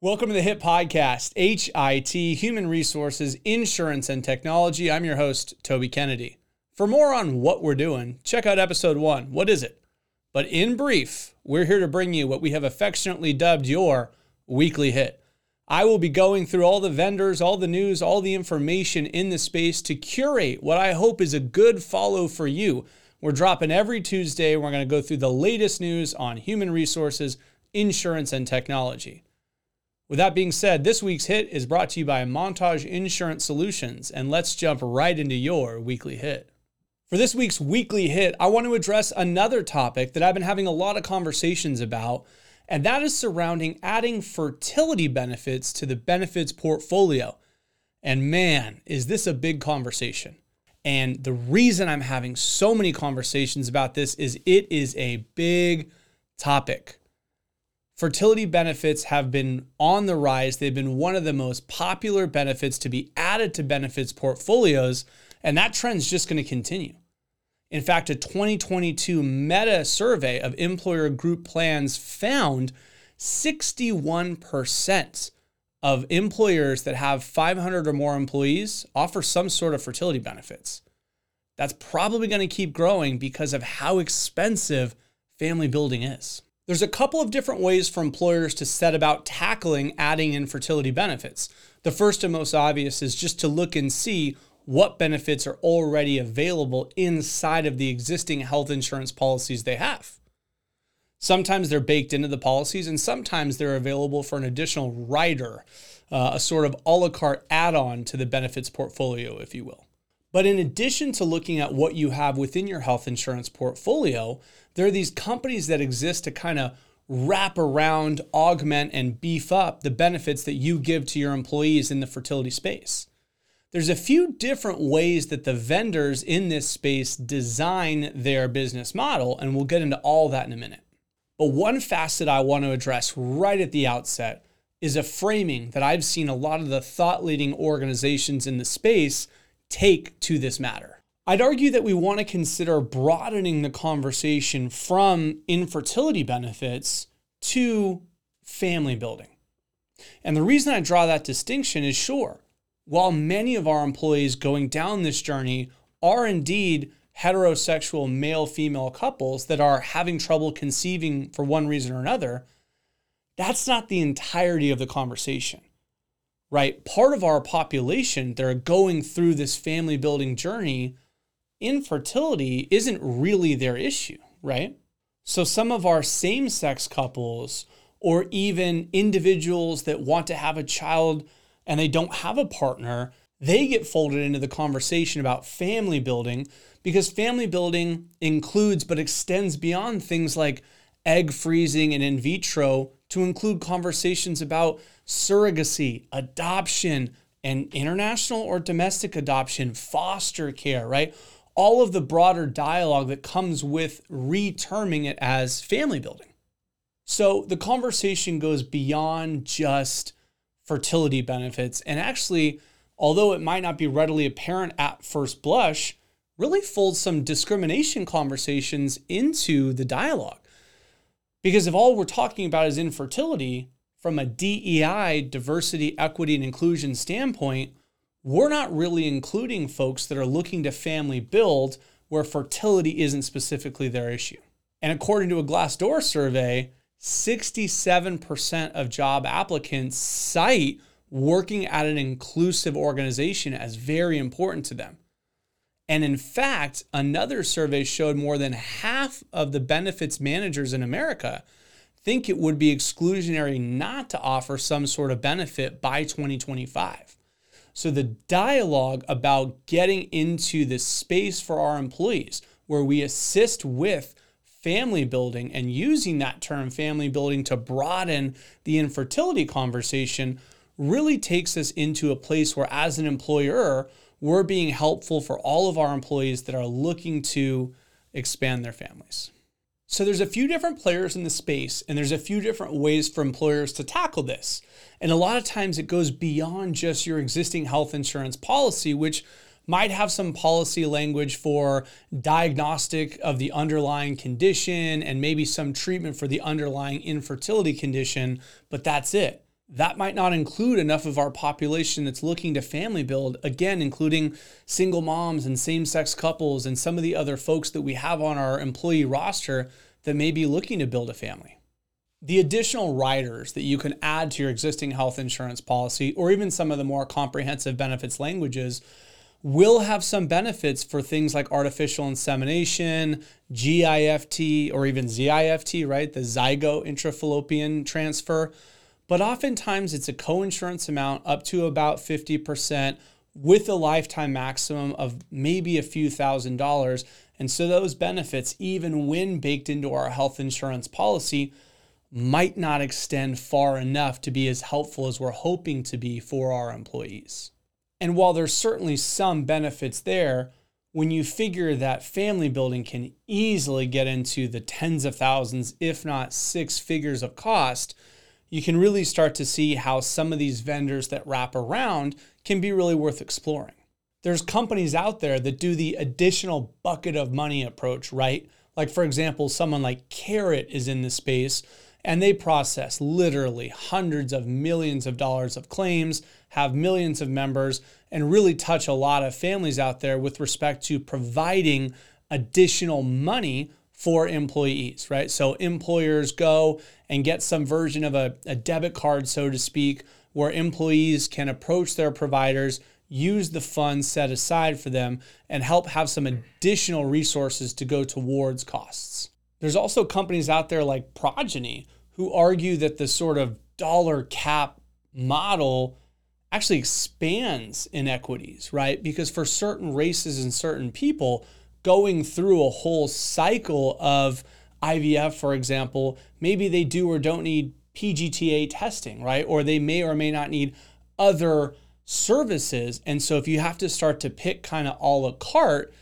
Welcome to the HIT Podcast, HIT, Human Resources, Insurance, and Technology. I'm your host, Toby Kennedy. For more on what we're doing, check out episode one. What is it? But in brief, we're here to bring you what we have affectionately dubbed your weekly hit. I will be going through all the vendors, all the news, all the information in the space to curate what I hope is a good follow for you. We're dropping every Tuesday. We're going to go through the latest news on human resources, insurance, and technology. With that being said, this week's hit is brought to you by Montage Insurance Solutions, and let's jump right into your weekly hit. For this week's weekly hit, I want to address another topic that I've been having a lot of conversations about, and that is surrounding adding fertility benefits to the benefits portfolio. And man, is this a big conversation. And the reason I'm having so many conversations about this is it is a big topic fertility benefits have been on the rise. They've been one of the most popular benefits to be added to benefits portfolios, and that trend's just going to continue. In fact, a 2022 meta survey of employer group plans found 61% of employers that have 500 or more employees offer some sort of fertility benefits. That's probably going to keep growing because of how expensive family building is. There's a couple of different ways for employers to set about tackling adding in fertility benefits. The first and most obvious is just to look and see what benefits are already available inside of the existing health insurance policies they have. Sometimes they're baked into the policies, and sometimes they're available for an additional rider, uh, a sort of a la carte add on to the benefits portfolio, if you will. But in addition to looking at what you have within your health insurance portfolio, there are these companies that exist to kind of wrap around, augment, and beef up the benefits that you give to your employees in the fertility space. There's a few different ways that the vendors in this space design their business model, and we'll get into all that in a minute. But one facet I want to address right at the outset is a framing that I've seen a lot of the thought leading organizations in the space take to this matter. I'd argue that we want to consider broadening the conversation from infertility benefits to family building. And the reason I draw that distinction is sure, while many of our employees going down this journey are indeed heterosexual male female couples that are having trouble conceiving for one reason or another, that's not the entirety of the conversation, right? Part of our population that are going through this family building journey infertility isn't really their issue, right? So some of our same sex couples or even individuals that want to have a child and they don't have a partner, they get folded into the conversation about family building because family building includes but extends beyond things like egg freezing and in vitro to include conversations about surrogacy, adoption, and international or domestic adoption, foster care, right? all of the broader dialogue that comes with reterming it as family building. So the conversation goes beyond just fertility benefits and actually, although it might not be readily apparent at first blush, really folds some discrimination conversations into the dialogue. Because if all we're talking about is infertility, from a DEI, diversity, equity, and inclusion standpoint, we're not really including folks that are looking to family build where fertility isn't specifically their issue. And according to a Glassdoor survey, 67% of job applicants cite working at an inclusive organization as very important to them. And in fact, another survey showed more than half of the benefits managers in America think it would be exclusionary not to offer some sort of benefit by 2025. So the dialogue about getting into the space for our employees where we assist with family building and using that term family building to broaden the infertility conversation really takes us into a place where as an employer we're being helpful for all of our employees that are looking to expand their families. So there's a few different players in the space, and there's a few different ways for employers to tackle this. And a lot of times it goes beyond just your existing health insurance policy, which might have some policy language for diagnostic of the underlying condition and maybe some treatment for the underlying infertility condition, but that's it. That might not include enough of our population that's looking to family build, again, including single moms and same sex couples and some of the other folks that we have on our employee roster that may be looking to build a family. The additional riders that you can add to your existing health insurance policy, or even some of the more comprehensive benefits languages, will have some benefits for things like artificial insemination, GIFT, or even ZIFT, right? The zygote intrafallopian transfer but oftentimes it's a coinsurance amount up to about 50% with a lifetime maximum of maybe a few thousand dollars. And so those benefits, even when baked into our health insurance policy, might not extend far enough to be as helpful as we're hoping to be for our employees. And while there's certainly some benefits there, when you figure that family building can easily get into the tens of thousands, if not six figures of cost, you can really start to see how some of these vendors that wrap around can be really worth exploring. There's companies out there that do the additional bucket of money approach, right? Like, for example, someone like Carrot is in this space and they process literally hundreds of millions of dollars of claims, have millions of members, and really touch a lot of families out there with respect to providing additional money for employees, right? So employers go and get some version of a, a debit card, so to speak, where employees can approach their providers, use the funds set aside for them, and help have some additional resources to go towards costs. There's also companies out there like Progyny who argue that the sort of dollar cap model actually expands inequities, right? Because for certain races and certain people, going through a whole cycle of IVF, for example, maybe they do or don't need PGTA testing, right? Or they may or may not need other services. And so if you have to start to pick kind of all a la carte,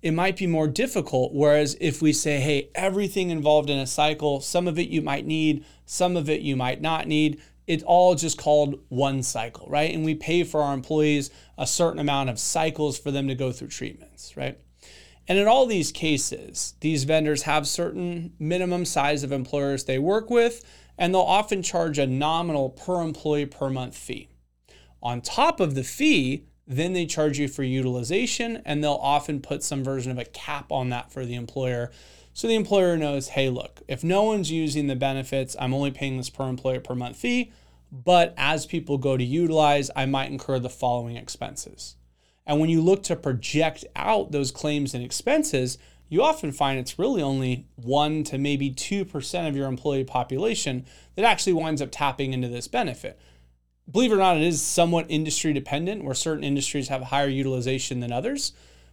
it might be more difficult. Whereas if we say, hey, everything involved in a cycle, some of it you might need, some of it you might not need, it's all just called one cycle, right? And we pay for our employees a certain amount of cycles for them to go through treatments, right? And in all these cases, these vendors have certain minimum size of employers they work with, and they'll often charge a nominal per employee per month fee. On top of the fee, then they charge you for utilization, and they'll often put some version of a cap on that for the employer. So the employer knows, hey, look, if no one's using the benefits, I'm only paying this per employee per month fee. But as people go to utilize, I might incur the following expenses. And when you look to project out those claims and expenses, you often find it's really only 1 to maybe 2% of your employee population that actually winds up tapping into this benefit. Believe it or not, it is somewhat industry dependent, where certain industries have higher utilization than others.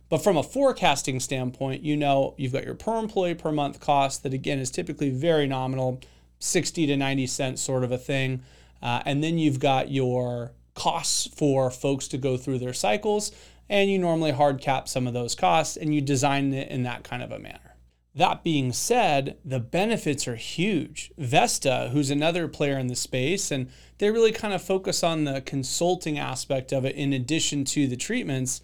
But from a forecasting standpoint, you know you've got your per employee per month cost that, again, is typically very nominal, 60 to 90 cents sort of a thing. Uh, and then you've got your costs for folks to go through their cycles, and you normally hard cap some of those costs and you design it in that kind of a manner. That being said, the benefits are huge. Vesta, who's another player in the space, and they really kind of focus on the consulting aspect of it in addition to the treatments.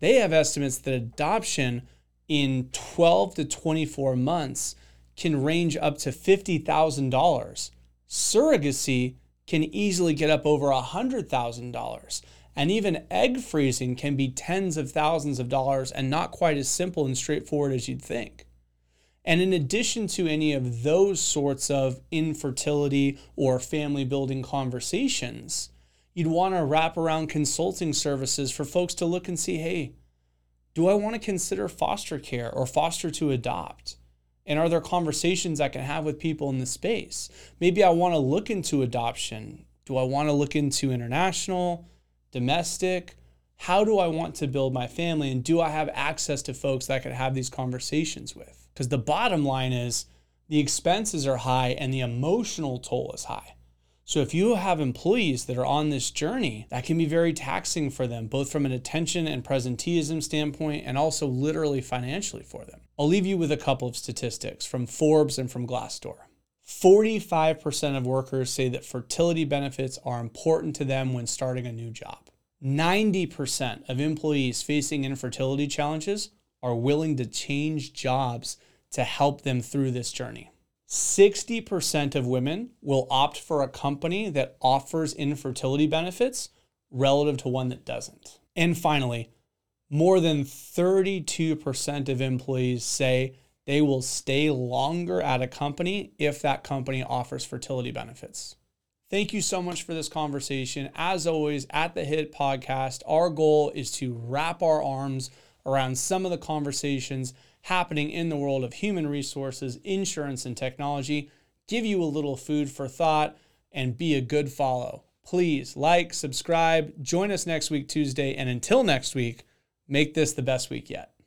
They have estimates that adoption in 12 to 24 months can range up to $50,000. Surrogacy can easily get up over $100,000. And even egg freezing can be tens of thousands of dollars and not quite as simple and straightforward as you'd think. And in addition to any of those sorts of infertility or family building conversations, you'd want to wrap around consulting services for folks to look and see hey, do I want to consider foster care or foster to adopt? And are there conversations I can have with people in the space? Maybe I want to look into adoption. Do I want to look into international, domestic? How do I want to build my family? And do I have access to folks that I could have these conversations with? Because the bottom line is the expenses are high and the emotional toll is high. So if you have employees that are on this journey, that can be very taxing for them, both from an attention and presenteeism standpoint, and also literally financially for them. I'll leave you with a couple of statistics from Forbes and from Glassdoor. 45% of workers say that fertility benefits are important to them when starting a new job. 90% of employees facing infertility challenges are willing to change jobs to help them through this journey. 60% of women will opt for a company that offers infertility benefits relative to one that doesn't. And finally, more than 32% of employees say they will stay longer at a company if that company offers fertility benefits. Thank you so much for this conversation. As always, at the HIT podcast, our goal is to wrap our arms around some of the conversations happening in the world of human resources, insurance, and technology, give you a little food for thought, and be a good follow. Please like, subscribe, join us next week, Tuesday, and until next week, make this the best week yet.